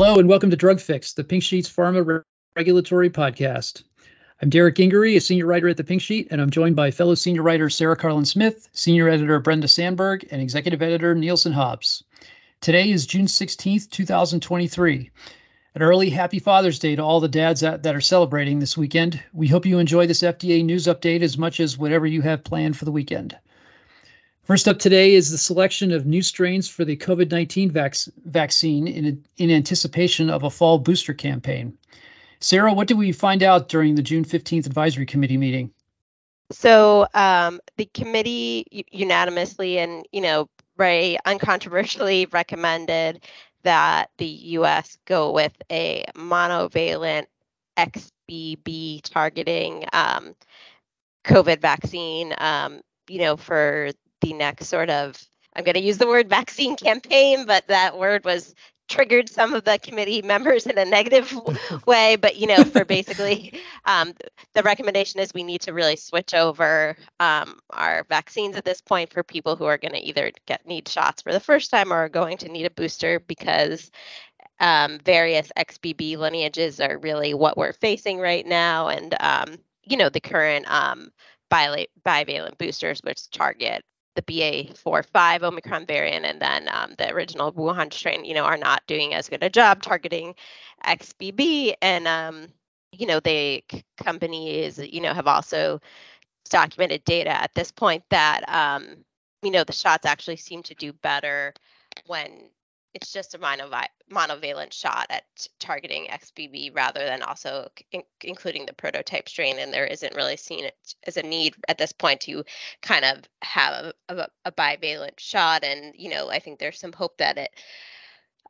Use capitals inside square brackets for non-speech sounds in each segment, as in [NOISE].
Hello and welcome to Drug Fix, the Pink Sheet's Pharma Re- Regulatory Podcast. I'm Derek Gingery, a senior writer at the Pink Sheet, and I'm joined by fellow senior writer Sarah Karlin-Smith, senior editor Brenda Sandberg, and executive editor Nielsen Hobbs. Today is June 16th, 2023. An early happy Father's Day to all the dads that, that are celebrating this weekend. We hope you enjoy this FDA news update as much as whatever you have planned for the weekend. First up today is the selection of new strains for the COVID 19 vac- vaccine in, in anticipation of a fall booster campaign. Sarah, what did we find out during the June 15th advisory committee meeting? So um, the committee unanimously and you know very uncontroversially recommended that the US go with a monovalent XBB targeting um, COVID vaccine, um, you know, for the next sort of, I'm going to use the word [LAUGHS] vaccine campaign, but that word was triggered some of the committee members in a negative [LAUGHS] way but you know for basically [LAUGHS] um, the recommendation is we need to really switch over um, our vaccines at this point for people who are going to either get need shots for the first time or are going to need a booster because um, various xbb lineages are really what we're facing right now and um, you know the current um, bivalent boosters which target the BA4-5 Omicron variant and then um, the original Wuhan strain, you know, are not doing as good a job targeting XBB. And, um, you know, the companies, you know, have also documented data at this point that, um, you know, the shots actually seem to do better when it's just a monovalent shot at targeting XBB rather than also in- including the prototype strain. And there isn't really seen as a need at this point to kind of have a, a, a bivalent shot. And, you know, I think there's some hope that it,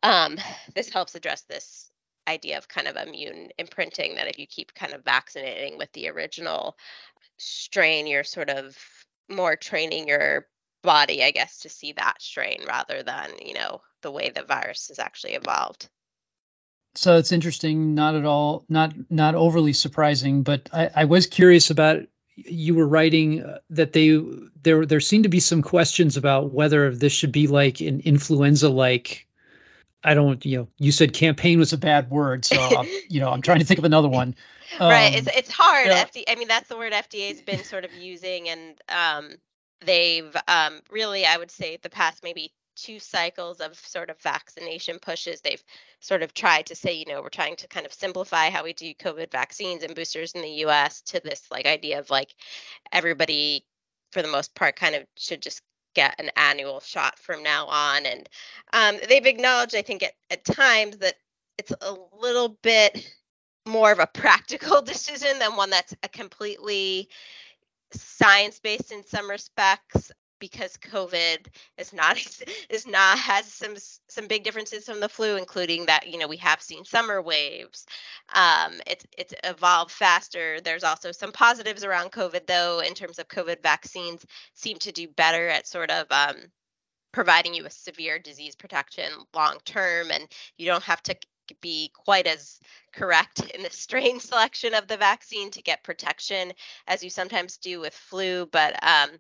um, this helps address this idea of kind of immune imprinting that if you keep kind of vaccinating with the original strain, you're sort of more training your body, I guess, to see that strain rather than, you know, the way the virus has actually evolved. So it's interesting, not at all, not not overly surprising, but I, I was curious about you were writing uh, that they there there seemed to be some questions about whether this should be like an influenza like I don't you know you said campaign was a bad word so I'm, [LAUGHS] you know I'm trying to think of another one. right, it's it's hard. Yeah. FDA, I mean that's the word FDA has been sort of using and um, they've um, really I would say the past maybe two cycles of sort of vaccination pushes, they've sort of tried to say, you know, we're trying to kind of simplify how we do COVID vaccines and boosters in the US to this like idea of like everybody, for the most part, kind of should just get an annual shot from now on. And um, they've acknowledged, I think, at, at times that it's a little bit more of a practical [LAUGHS] decision than one that's a completely science based in some respects because COVID is not [LAUGHS] is not has some some big differences from the flu, including that you know we have seen summer waves. Um, it's it's evolved faster. There's also some positives around COVID though, in terms of COVID vaccines seem to do better at sort of um, providing you with severe disease protection long term, and you don't have to be quite as correct in the [LAUGHS] strain selection of the vaccine to get protection as you sometimes do with flu. But um,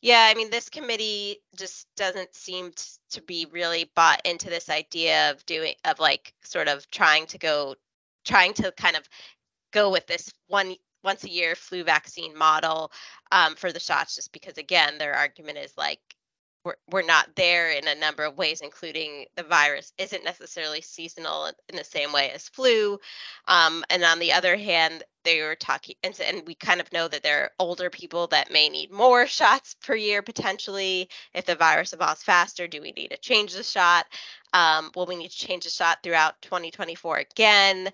yeah, I mean, this committee just doesn't seem t- to be really bought into this idea of doing, of like sort of trying to go, trying to kind of go with this one once a year flu vaccine model um, for the shots, just because again, their argument is like we're, we're not there in a number of ways, including the virus isn't necessarily seasonal in the same way as flu. Um, and on the other hand, they were talking, and, and we kind of know that there are older people that may need more [LAUGHS] shots per year potentially. If the virus evolves faster, do we need to change the shot? Um, will we need to change the shot throughout 2024 again?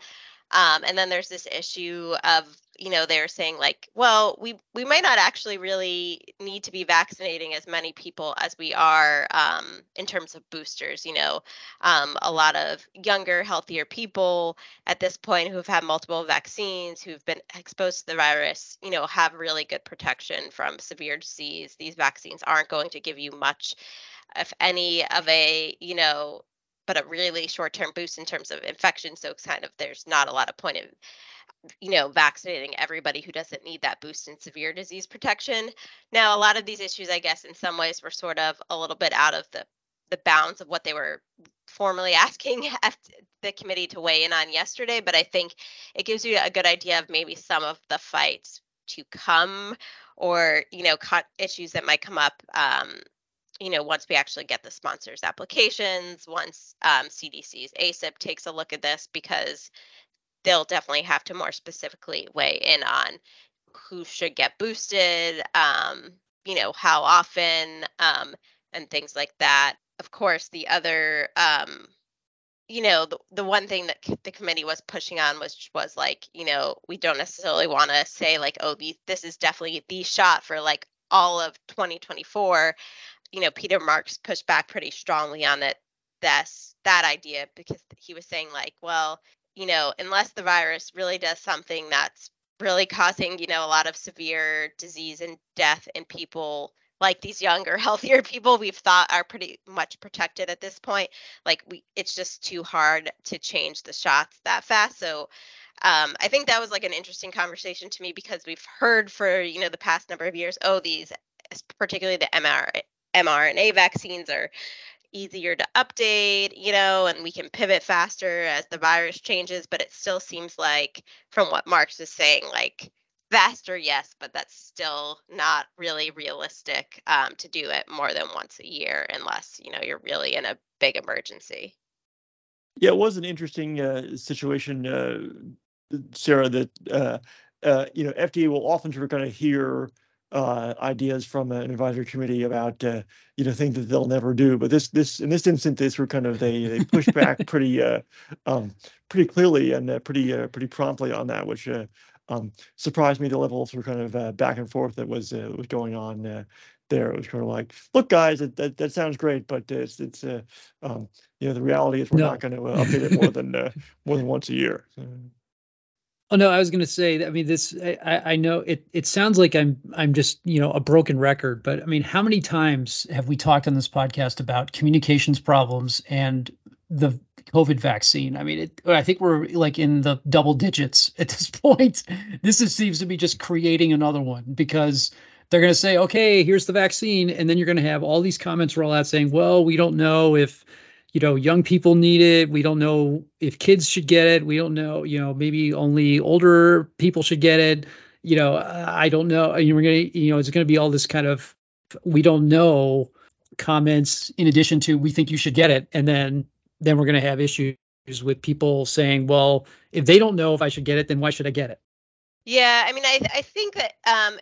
Um, and then there's this issue of you know they're saying like well we we might not actually really need to be vaccinating as many people as we are um, in terms of boosters you know? Um, a lot of younger healthier people at this point who have had multiple vaccines who've been exposed to the virus you know have really good protection from severe disease. These vaccines aren't going to give you much if any of a you know but a really short term boost in terms of infection so it's kind of there's not a lot of point of you know, vaccinating everybody who doesn't need that boost in severe disease protection. Now, a lot of these issues, I guess, in some ways were sort of a little bit out of the the bounds of what they were formally [LAUGHS] asking the committee to weigh in on yesterday, but I think it gives you a good idea of maybe some of the fights to come or you know issues that might come up um, you know once we actually get the sponsors applications once um, cdc's ACIP takes a look at this because they'll definitely have to more specifically weigh in on who should get boosted um, you know how often um, and things like that. Of course the other um, you know the, the one thing that the committee was pushing on was was like you know we don't necessarily want to say like oh these, this is definitely the shot for like all of 2024 you know peter marks pushed back pretty strongly on it that's that idea because he was saying like well you know unless the virus really does something that's really causing you know a lot of severe disease and death in people like these younger [LAUGHS] healthier people we've thought are pretty much protected at this point. Like we it's just too hard to change the shots that fast. So um, i think that was like an interesting conversation to me because we've heard for you know the past number of years oh these particularly the MR, mrna vaccines are easier to update, you know, and we can pivot faster as the virus changes. But it still seems like, from what Marks is saying, like faster, yes, but that's still not really realistic um, to do it more than once a year unless you know you're really in a big emergency. Yeah, it was an interesting uh, situation, uh, Sarah. That uh, uh you know FDA will often sort of kind of hear uh, ideas from an advisory committee about uh, you know things that they'll never do. But this this in this instance, this were kind of they they pushed back [LAUGHS] pretty uh, um, pretty clearly and uh, pretty uh, pretty promptly on that, which uh, um, surprised me the level of sort of kind of uh, back and forth that was uh, was going on uh, there. It was kind of like, look, guys, that that, that sounds great, but it's it's uh, um, you know the reality is we're no. not going to uh, update it more than uh, more than once a year. Oh no, I was going to say. I mean, this. I, I know it. It sounds like I'm. I'm just you know a broken record. But I mean, how many times have we talked on this podcast about communications problems and the COVID vaccine. I mean, it, I think we're like in the double digits [LAUGHS] at this point. This is, seems to be just creating another one because they're going to say, okay, here's the vaccine. And then you're going to have all these comments roll out saying, well, we don't know if, you know, young people need it. We don't know if kids should get it. We don't know, you know, maybe only older people should get it. You know, I don't know. And we're going to, you know, it's going to be all this kind of, we don't know comments in addition to we think you should get it. And then then we're going to have issues with people saying, well, if they don't know if I should get it, then why should I get it? Yeah, I mean, I I think that um,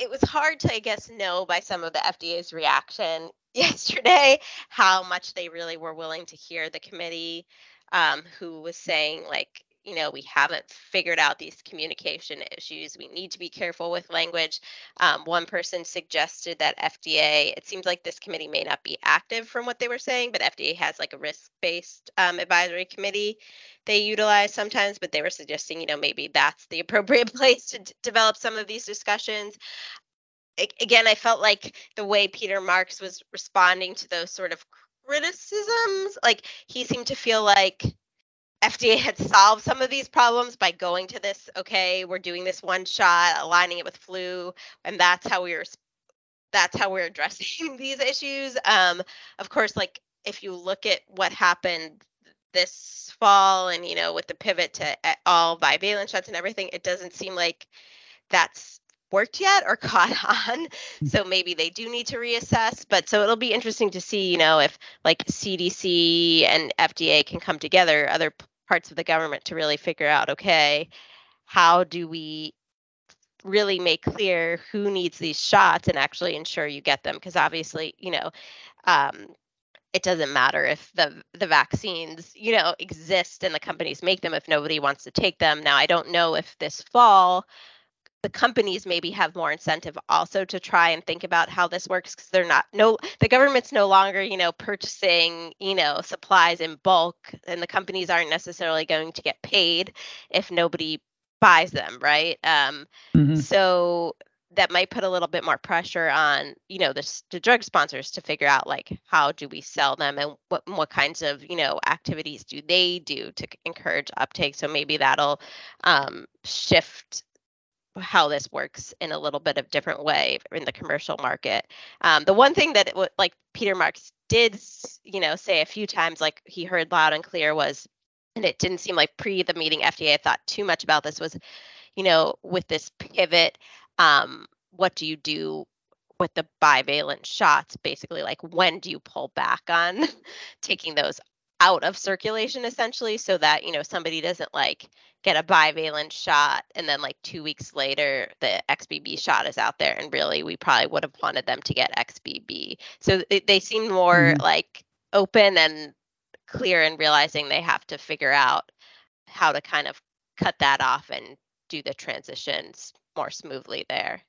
it was hard to, I guess, know by some of the FDA's reaction yesterday how much they really were willing to hear the committee, um, who was saying like, you know, we haven't figured out these communication issues. We need to be careful with language. Um, one person suggested that FDA, it seems like this committee may not be active from what they were saying, but FDA has like a risk based um, advisory committee they utilize sometimes, but they were suggesting, you know, maybe that's the [LAUGHS] appropriate place to d- develop some of these discussions again, I felt like the way Peter Marks was responding to those sort of criticisms, like he seemed to feel like FDA had solved some of these problems by going to this, okay, we're doing this one shot, aligning it with flu, and that's how we are that's how we're addressing [LAUGHS] these issues. Um, of course, like if you look at what happened this fall and you know with the pivot to all bivalent shots and everything, it doesn't seem like that's worked yet or [LAUGHS] caught on. Hmm. So maybe they do need to reassess. But so it'll be interesting to see, you know, if like CDC and FDA can come together, other parts of the government to really figure out, okay, how do we really make clear who needs these shots and actually ensure you get them? Because obviously, you know, um, it doesn't matter if the the vaccines you know exist and the companies make them if nobody wants to take them now i don't know if this fall the companies maybe have more incentive also to try and think about how this works because they're not no the government's no longer you know purchasing you know supplies in bulk and the companies aren't necessarily going to get paid if nobody buys them right um, mm-hmm. so that might put a little bit more pressure on you know the, the drug sponsors to figure out like how do we sell them and what what kinds of you know activities do they do to encourage uptake so maybe that'll um, shift how this works in a little bit of different way in the commercial market. Um, the one thing that it, like Peter Marks did, you know, say a few times, like he heard loud and clear was, and it didn't seem like pre the meeting FDA thought too much about this was, you know, with this pivot, um, what do you do with the bivalent shots? Basically, like when do you pull back on [LAUGHS] taking those out of circulation essentially so that you know somebody doesn't like get a bivalent shot and then like two weeks later the xbb shot is out there and really we probably would have wanted them to get xbb so they, they seem more mm-hmm. like open and clear in realizing they have to figure out how to kind of cut that off and do the transitions more smoothly there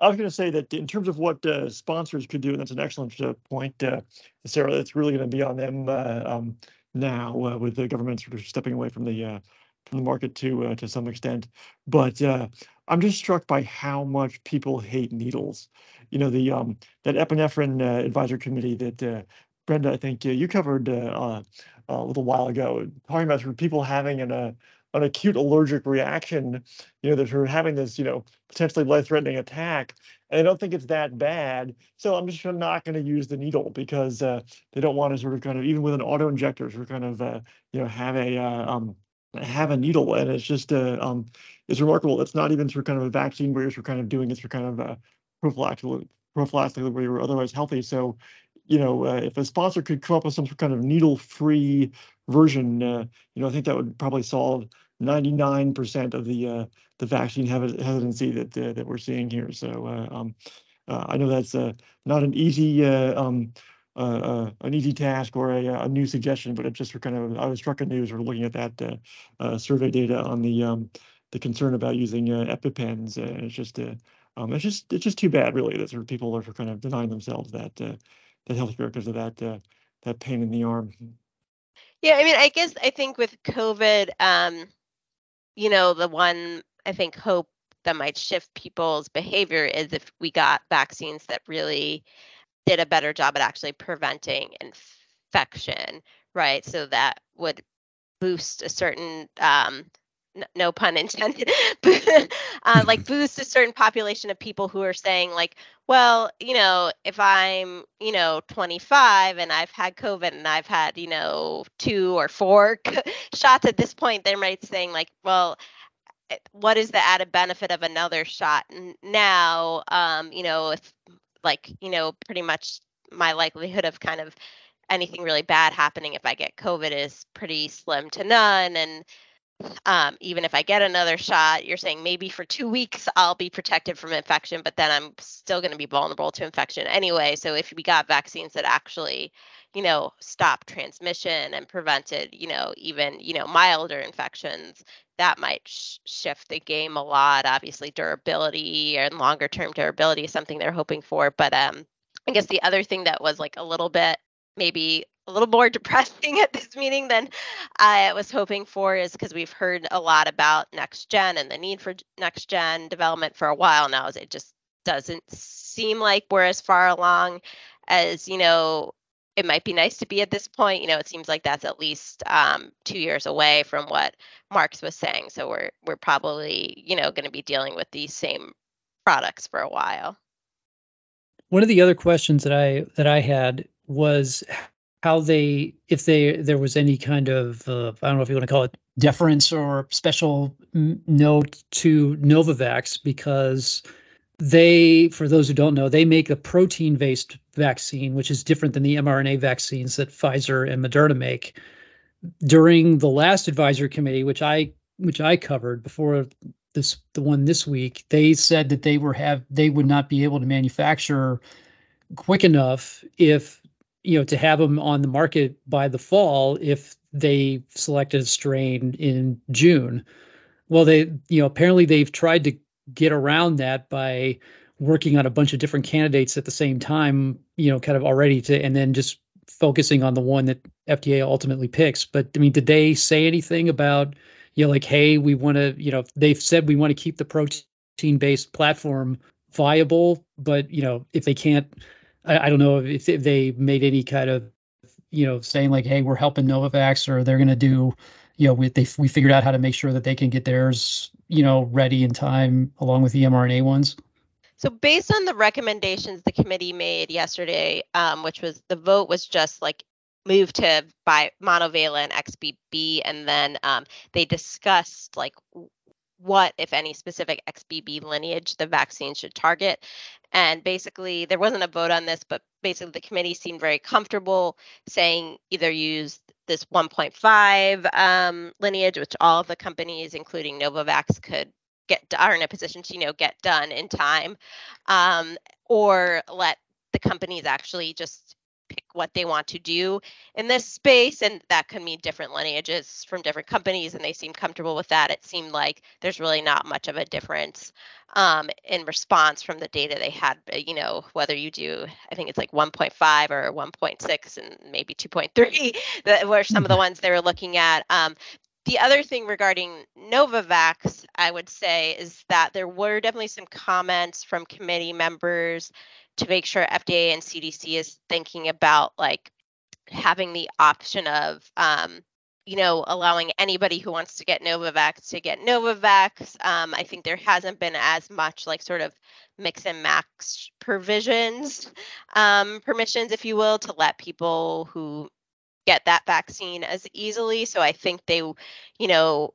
I was going to say that in terms of what uh, sponsors could do, and that's an excellent uh, point, uh, Sarah. That's really going to be on them uh, um, now, uh, with the government sort of stepping away from the uh, from the market to to some extent. But I'm just struck by how much people hate needles. You know, the um, that epinephrine advisory committee that Brenda, I think you covered a little while ago, talking about people having an an acute allergic reaction, you know, that are having this, you know, potentially life-threatening attack. And I don't think it's that bad. So I'm just not going to use the needle because uh, they don't want to sort of kind of even with an auto injector, sort of kind of uh, you know have a uh, um, have a needle, and it's just uh, um, it's remarkable. It's not even of kind of a vaccine where you're kind of doing it for kind of uh, prophylactically prophylactically where you're otherwise healthy. So you know, uh, if a sponsor could come up with some kind of needle-free version, uh, you know, I think that would probably solve 99% of the uh, the vaccine hesitancy that uh, that we're seeing here. So uh, um, uh, I know that's not an easy um, an easy task or a, a, new suggestion, but it just kind of I was struck anew as we're looking at that survey data on the um, the concern about using EpiPens. it's just um, it's just it's just too bad, really, that sort of people are kind of denying themselves that that healthcare because of that uh, that pain in the arm. Yeah, I mean, I guess I think with COVID, um, you know, the one I think hope that might shift people's behavior is if we got vaccines that really did a better job at actually preventing infection, right? So that would boost a certain um, no pun [LAUGHS] intended, [LAUGHS] uh, like [LAUGHS] boost a certain population of people who are saying like, well, you know, if I'm, you know, 25 and I've had COVID and I've had, you know, two or four [LAUGHS] shots at this point, they might saying like, well, eh, what is the added benefit of another shot now? Um, you know, if like, you know, pretty much my likelihood of kind of anything really bad happening if I get COVID is pretty slim to none. And um, even if I get another shot, you're saying maybe for two weeks I'll be protected from infection, but then I'm still going to be vulnerable to infection anyway. So if we got vaccines that actually, you know, stop transmission and prevented, you know, even, you know, milder infections, that might sh- shift the game a lot. Obviously, durability and longer term durability is something they're hoping for. But um, I guess the other thing that was like a little bit maybe a little more [LAUGHS] depressing at this meeting than I was hoping for is because we've heard a lot about next gen and the need for next gen development for a while now. It just doesn't seem like we're as far along as, you know, it might be nice to be at this point. You know, it seems like that's at least um, two years away from what Marks was saying. So we're we're probably, you know, going to be dealing with these same products for a while. One of the other questions that I that I had was how they if they there was any kind of uh, I don't know if you want to call it deference or special note to Novavax because they for those who don't know they make a protein based vaccine which is different than the mRNA vaccines that Pfizer and Moderna make. During the last advisory committee which I which I covered before this the one this week they said that they were have they would not be able to manufacture quick enough if you know to have them on the market by the fall if they selected a strain in June. Well, they you know apparently they've tried to get around that by working on a bunch of different candidates at the same time, you know, kind of already to and then just focusing on the one that FDA ultimately picks. But I mean, did they say anything about you know like hey, we want to you know they've said we want to keep the protein based platform viable, but you know if they can't I, I don't know if, if they made any kind of you know saying like hey we're helping Novavax or they're going to do you know, we they we figured out how to make sure that they can get theirs, you know, ready in time along with the mRNA ones. So based on the recommendations the committee made yesterday, um, which was the vote was just like move to buy monovalent XBB, and then um, they discussed like what, if any, specific XBB lineage the vaccine should target. And basically, there wasn't a vote on this, but basically, the committee seemed very comfortable saying either use this 1.5 um, lineage, which all of the companies, including Novavax, could get are in a position to you know get done in time, um, or let the companies actually just what they want to do in this space and that could mean different lineages from different companies and they seem comfortable with that. It seemed like there's really not much of a difference um, in response from the data they had you know whether you do i think it's like 1.5 or 1.6 and maybe 2.3 [LAUGHS] that were some of the [LAUGHS] ones they were looking at. Um, the other thing regarding Novavax, I would say, is that there were definitely some comments from committee members to make sure FDA and CDC is thinking about like having the option of um, you know, allowing anybody who wants to get Novavax to get Novavax. Um, I think there hasn't been as much like sort of mix and match provisions, um, permissions, if you will, to let people who get that vaccine as easily. So I think they, you know,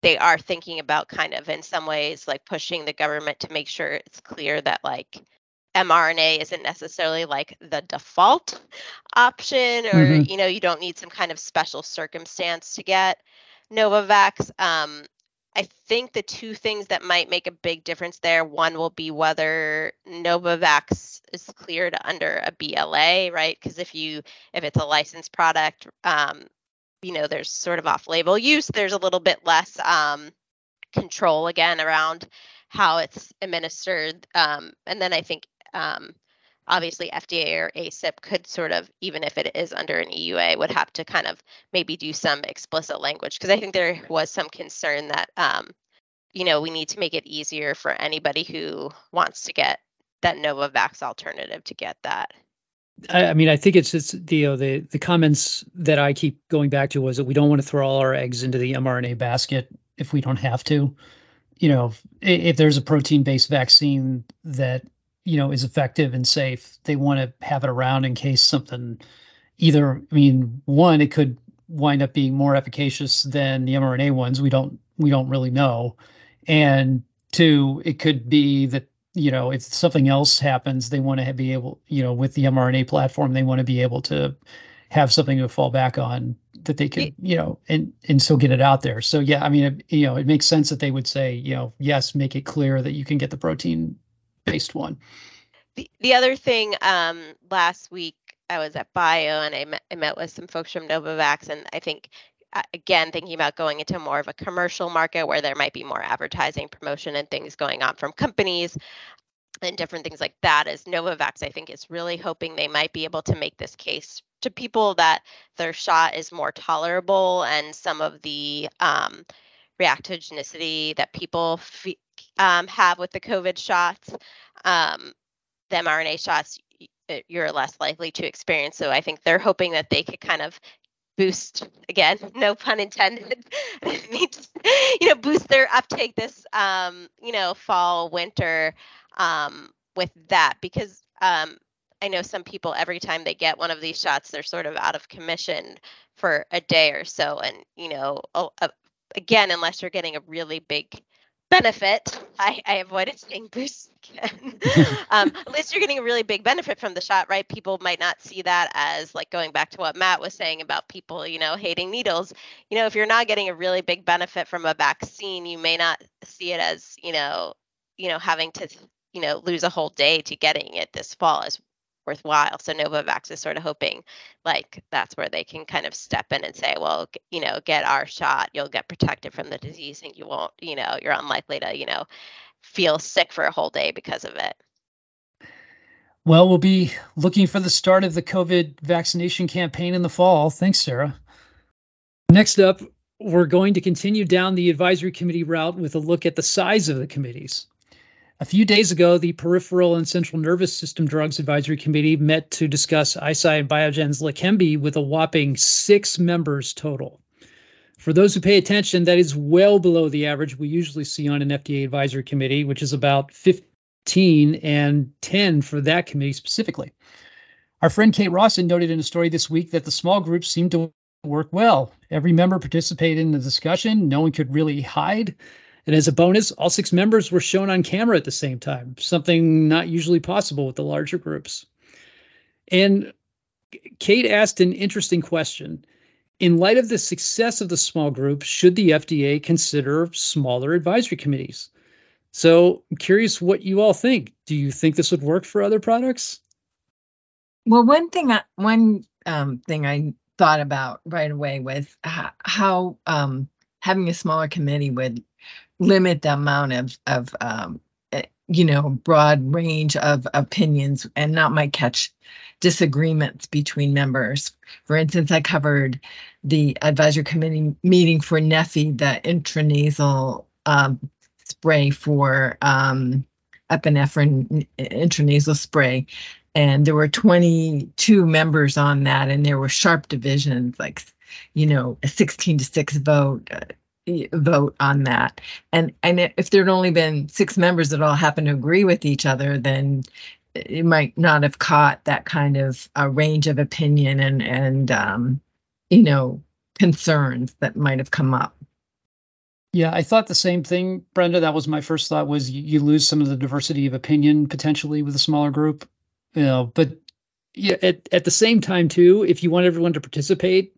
they are thinking about kind of in some ways like pushing the government to make sure it's clear that like mRNA isn't necessarily like the default option, or mm-hmm. you know, you don't need some kind of special circumstance to get Novavax. Um, I think the two things that might make a big difference there one will be whether Novavax is cleared under a BLA, right? Because if you if it's a licensed product, um, you know, there's sort of off-label use. There's a little bit less um, control again around how it's administered. Um, and then I think um, obviously FDA or ACIP could sort of, even if it is under an EUA, would have to kind of maybe do some explicit language because I think there was some concern that, um, you know, we need to make it easier for anybody who wants to get that Novavax alternative to get that. I, mean, I think it's just the, you know, the the comments that I keep going back to was that we don't want to throw all our eggs into the mRNA basket if we don't have to. You know, if, if there's a protein-based vaccine that you know is effective and safe they want to have it around in case something either i mean one it could wind up being more efficacious than the mrna ones we don't we don't really know. And two it could be that you know if something else happens they want to be able you know with the mrna platform they want to be able to have something to fall back on that they could you know and and still get it out there. So yeah i mean it, you know it makes sense that they would say you know yes make it clear that you can get the protein based one. The, the other thing um, last week, I was at Bio and I met, I met with some folks from Novavax, and I think uh, again thinking about going into more of a commercial market where there might be more advertising promotion and things going on from companies and different things like that is novavax i think is really hoping they might be able to make this case to people that their shot is more tolerable and some of the um, reactogenicity that people um, have with the COVID shots, um, the mRNA shots, you're less likely to experience. So I think they're hoping that they could kind of boost again [LAUGHS] no pun intended [LAUGHS] [LAUGHS] you know boost their uptake this um you know fall winter um with that because um i know some people every time they get one of these shots they're sort of out of commission for a day or so and you know uh, again unless you're getting a really big benefit. I, I avoided saying boost again. [LAUGHS] um, least you're getting a really big benefit from the shot, right? People might not see that as like going back to what Matt was saying about people, you know, hating needles. You know, if you're not getting a really big benefit from a vaccine, you may not see it as, you know, you know, having to, you know, lose a whole day to getting it this fall as worthwhile. So Novavax is sort of hoping like that's where they can kind of step in and say, well, you know, get our shot, you'll get protected from the disease and you won't, you know, you're unlikely to, you know, feel sick for a whole day because of it. Well, we'll be looking for the start of the COVID vaccination campaign in the fall. Thanks, Sarah. Next up, we're going to continue down the advisory committee route with a look at the size of the committees. A few days ago, the Peripheral and Central Nervous System Drugs Advisory Committee met to discuss Eisai and Biogen's Leqembi with a whopping six members total. For those who pay attention, that is well below the average we usually see on an FDA advisory committee, which is about 15 and 10 for that committee specifically. Our friend Kate Rawson noted in a story this week that the small groups seemed to work well. Every member participated in the discussion, no one could really hide. And as a bonus, all six members were shown on camera at the same time, something not usually possible with the larger groups. And Kate asked an interesting question. In light of the success of the small group, should the FDA consider smaller advisory committees? So I'm curious what you all think. Do you think this would work for other products? Well, one thing, I, one um, thing I thought about right away was how, how um, having a smaller committee would limit the amount of of um, eh, you know broad range of opinions and not might catch disagreements between members. For instance, I covered the advisory committee meeting for Neffy, the intranasal um, spray for um, epinephrine intranasal spray, and there were 22 members on that and there were sharp divisions like you know a 16 to 6 vote uh, vote on that. And and if there'd only been six members that all happened to agree with each other then it might not have caught that kind of uh, range of opinion and and um, you know concerns that might have come up. Yeah, I thought the same thing, Brenda. That was my first thought was you, you lose some of the diversity of opinion potentially with a smaller group. You know, but yeah, at, at the same time too, if you want everyone to participate,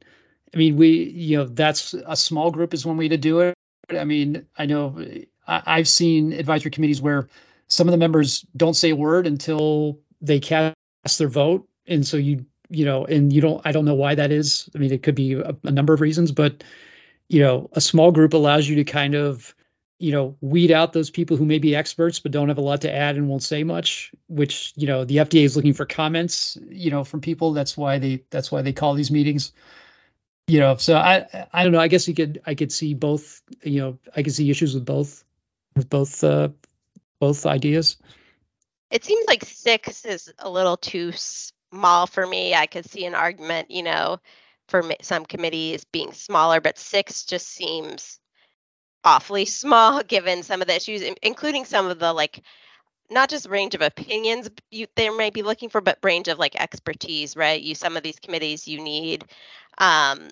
I mean, we, you know, that's a small group is one way to do it. I mean, I know I, I've seen advisory committees where some of the members don't say a word until they cast their vote, and so you, you know, and you don't, I don't know why that is. I mean, it could be a, a number of reasons, but you know, a small group allows you to kind of you know weed out those people who may be experts but don't have a lot to add and won't say much which you know the fda is looking for comments you know from people that's why they that's why they call these meetings you know so i i don't know. I guess you could i could see both you know i could see issues with both with both uh both ideas. It seems like six is a little too small for me. I could see an argument you know for some committees being smaller but six just seems awfully [LAUGHS] small given some of the issues, including some of the like not just range of opinions you they might be looking for, but range of like expertise, right? You some of these committees you need um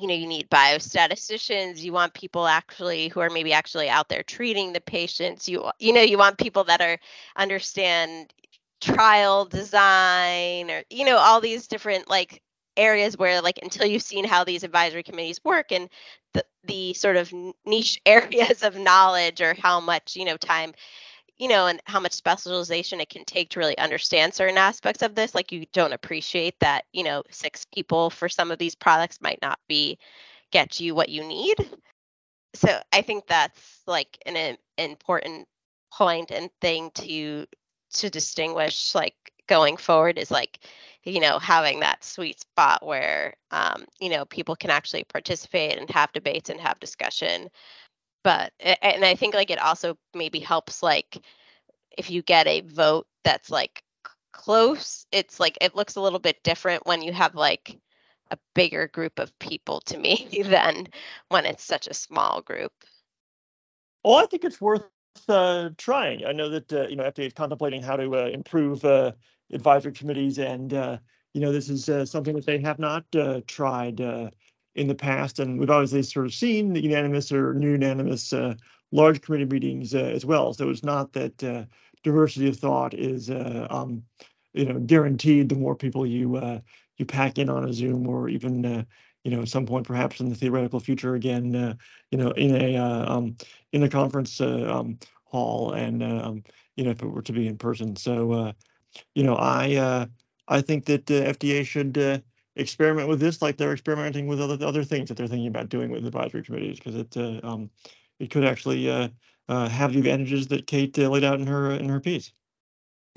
you know you need biostatisticians you want people actually who are maybe actually out there treating the patients you you know you want people that are understand trial design or you know all these different like areas where like until you've seen how these advisory committees work and the, the sort of niche [LAUGHS] areas of knowledge or how much you know time you know and how much specialization it can take to really understand certain aspects of this like you don't appreciate that you know six people for some of these products might not be get you what you need. So i think that's like an, an important point and thing to to distinguish like going forward is like you know having that sweet spot where um, you know people can actually participate and have debates and have discussion but and i think like it also maybe helps like if you get a vote that's like close it's like it looks a little bit different when you have like a bigger group of people to me [LAUGHS] than when it's such a small group. Well i think it's worth uh, trying. I know that uh, you know fda is contemplating how to uh, improve uh, advisory committees, and uh, you know this is uh, something that they have not tried in the past, and we've obviously sort of seen the unanimous or near unanimous uh, large committee meetings uh, as well. So it's not that diversity of thought is um, you know guaranteed. The more people you you pack in on a Zoom or even you know, at some point, perhaps in the theoretical future, again, uh, you know, in a uh, um, in a conference uh, um, hall, and um, you know, if it were to be in person. So, you know, I uh, I think that FDA should uh, experiment with this like they're experimenting with other other things that they're thinking about doing with advisory committees because it uh, um, it could actually uh, uh, have the advantages that Kate uh, laid out in her in her piece.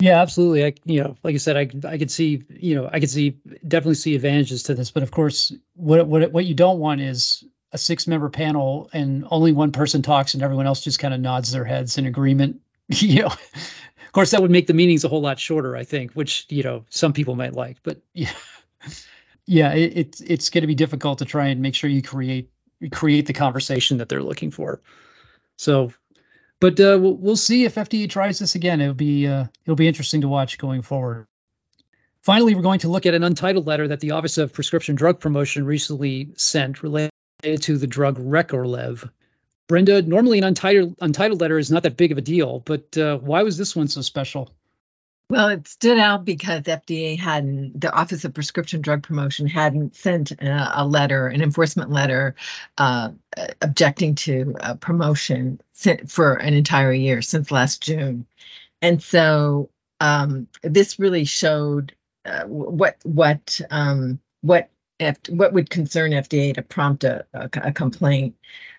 Yeah, absolutely. I, you know, like I said, I, I could see, you know, I could see definitely see advantages to this, but of course, what what what you don't want is a six member panel and only one person talks and everyone else just kind of nods their heads in agreement. [LAUGHS] You know, of course, that would make the meetings a whole lot shorter, I think, which you know some people might like. But yeah, yeah, it, it's it's going to be difficult to try and make sure you create create the conversation that they're looking for. So, but uh, we'll, we'll see if FDA tries this again. It'll be uh, it'll be interesting to watch going forward. Finally, we're going to look at an untitled letter that the Office of Prescription Drug Promotion recently sent related to the drug Recorlev. Brenda, normally an untitled untitled letter is not that big of a deal, but uh, why was this one so special? Well, it stood out because FDA hadn't, the Office of Prescription Drug Promotion hadn't sent a, a letter, an enforcement letter, uh, objecting to promotion for an entire year since last June. And so um, this really showed uh, what what um, what F, what would concern FDA to prompt a, a, a complaint.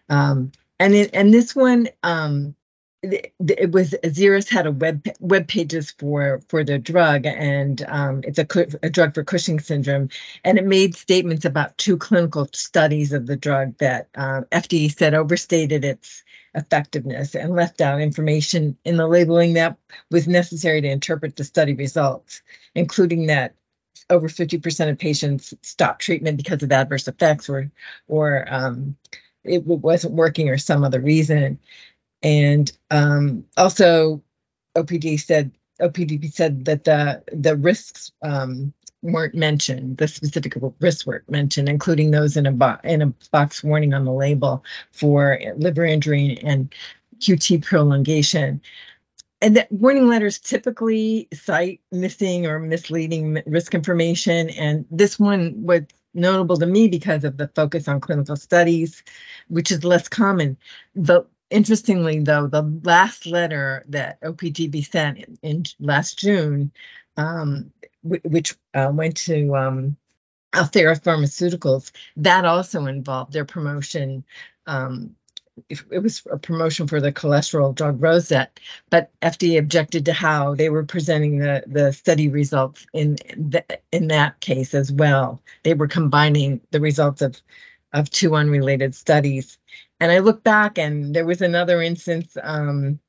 Um, and it, and this one um, it was Xeris had a web web pages for for the drug, and um, it's a, a drug for Cushing syndrome, and it made statements about two clinical studies of the drug that uh, FDA said overstated its effectiveness and left out information in the labeling that was necessary to interpret the study results, including that over 50% of patients stopped treatment because of adverse effects or or um, it wasn't working or some other reason. And um, also, OPD said OPDP said that the the risks um, weren't mentioned. The specific risks weren't mentioned, including those in a bo- in a box warning on the label for liver injury and QT prolongation. And that warning letters typically cite missing or misleading risk information. And this one was notable to me because of the focus on clinical studies, which is less common. But interestingly, though, the last letter that OPDP sent in, in last June, um, w- which uh, went to um, Althera Pharmaceuticals, that also involved their promotion. Um, it, it was a promotion for the cholesterol drug Roszet, but FDA objected to how they were presenting the, the study results in in that case as well. They were combining the results of of two unrelated studies and I look back and there was another instance um,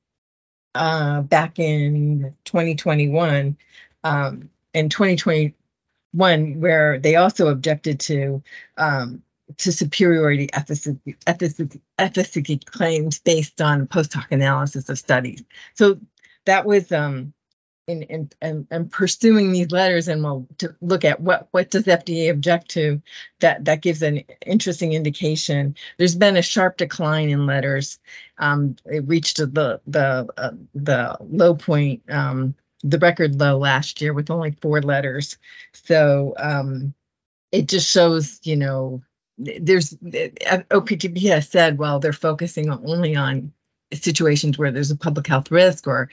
uh, back in 2021, um, in 2021, where they also objected to um, to superiority efficacy, efficacy, efficacy claims based on post hoc analysis of studies. So that was um, in, in, in, in, pursuing these letters and we'll to look at what what does FDA object to that that gives an interesting indication. There's been a sharp decline in letters. Um, it reached the the uh, the low point um, the record low last year with only four letters. So um, it just shows you know there's OPDP has said well they're focusing only on situations where there's a public health risk or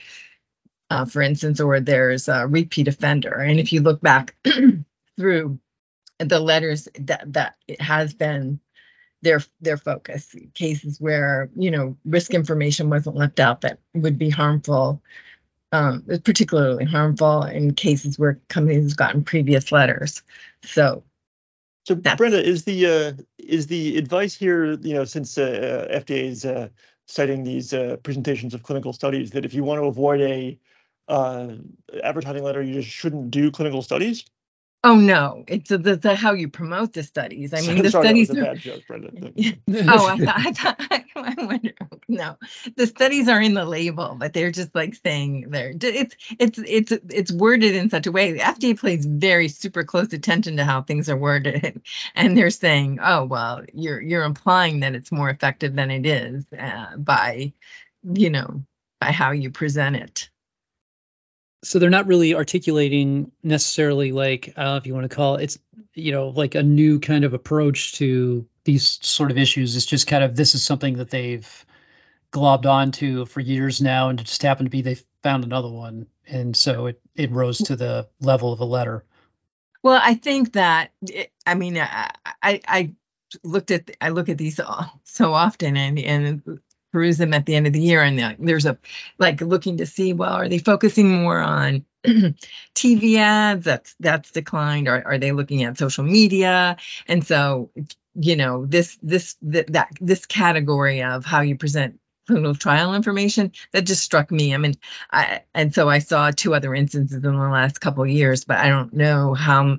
uh, for instance, or there's a repeat offender. And if you look back [CLEARS THROAT] through the letters that that it has been their their focus cases where you know risk information wasn't left out that would be harmful um, particularly harmful in cases where companies have gotten previous letters so so brenda is the uh, is the advice here you know since uh, fda is uh, citing these uh, presentations of clinical studies that if you want to avoid a uh, advertising letter, you just shouldn't do clinical studies? Oh no, it's the, the how you promote the studies. I [LAUGHS] mean, the Sorry, studies. Are, joke, [LAUGHS] oh, I thought, I thought [LAUGHS] I wonder. No, the studies are in the label, but they're just like saying they're. It's it's it's it's worded in such a way. The FDA pays very super close attention to how things are worded, and they're saying, oh well, you're you're implying that it's more effective than it is uh, by, you know, by how you present it so they're not really articulating necessarily like I don't know if you want to call it it's you know like a new kind of approach to these sort of issues. It's just kind of this is something that they've globbed onto for years now, and it just happened to be they found another one, and so it it rose to the level of a letter. Well, I think that I mean I I, I looked at I look at these so often and and peruse them at the end of the year and uh, there's a like looking to see well are they focusing more on [CLEARS THROAT] TV ads? That's that's declined. Or are they looking at social media? And so you know this this th- that this category of how you present clinical trial information that just struck me. I mean i and so i saw two other instances in the last couple of years but i don't know how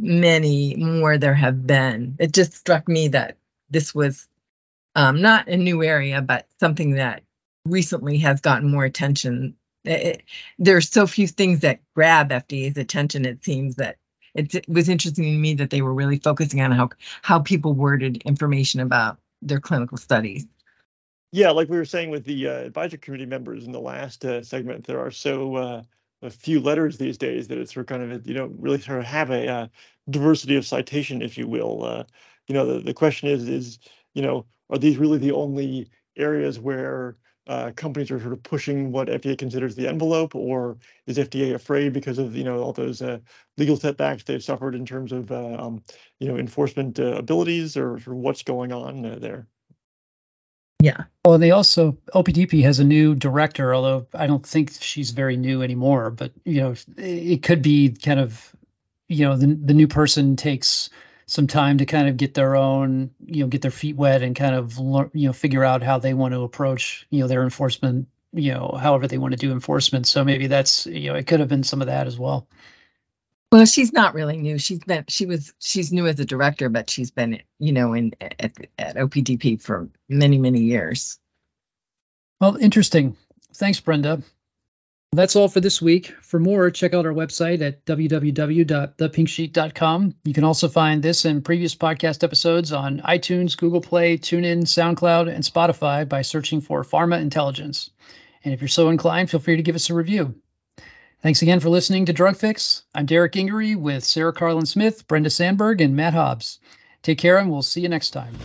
many more there have been. It just struck me that this was um, not a new area, but something that recently has gotten more attention. It, there's so few things that grab FDA's attention. It seems that it, it was interesting to me that they were really focusing on how how people worded information about their clinical studies. Yeah, like we were saying with the uh, advisory committee members in the last uh, segment, there are so uh, a few letters these days that it's sort of kind of you know really sort of have a uh, diversity of citation, if you will. Uh, you know, the, the question is is you know are these really the only areas where uh, companies are sort of pushing what FDA considers the envelope, or is FDA afraid because of you know all those uh, legal setbacks they've suffered in terms of uh, um, you know enforcement uh, abilities, or, or, what's going on uh, there? Yeah. Well, they also OPDP has a new director, although I don't think she's very new anymore. But you know, it could be kind of you know the the new person takes some time to kind of get their own, you know, get their feet wet and kind of, you know, figure out how they want to approach, you know, their enforcement, you know, however they want to do enforcement. So maybe that's, you know, it could have been some of that as well. Well, she's not really new. She's been, she was, she's new as a director, but she's been, you know, in at, at OPDP for many, many years. Well, interesting. Thanks, Brenda. That's all for this week. For more, check out our website at www.thepinksheet.com. You can also find this and previous podcast episodes on iTunes, Google Play, TuneIn, SoundCloud, and Spotify by searching for Pharma Intelligence. And if you're so inclined, feel free to give us a review. Thanks again for listening to Drug Fix. I'm Derrick Gingery with Sarah Karlin-Smith, Brenda Sandburg, and Matt Hobbs. Take care, and we'll see you next time.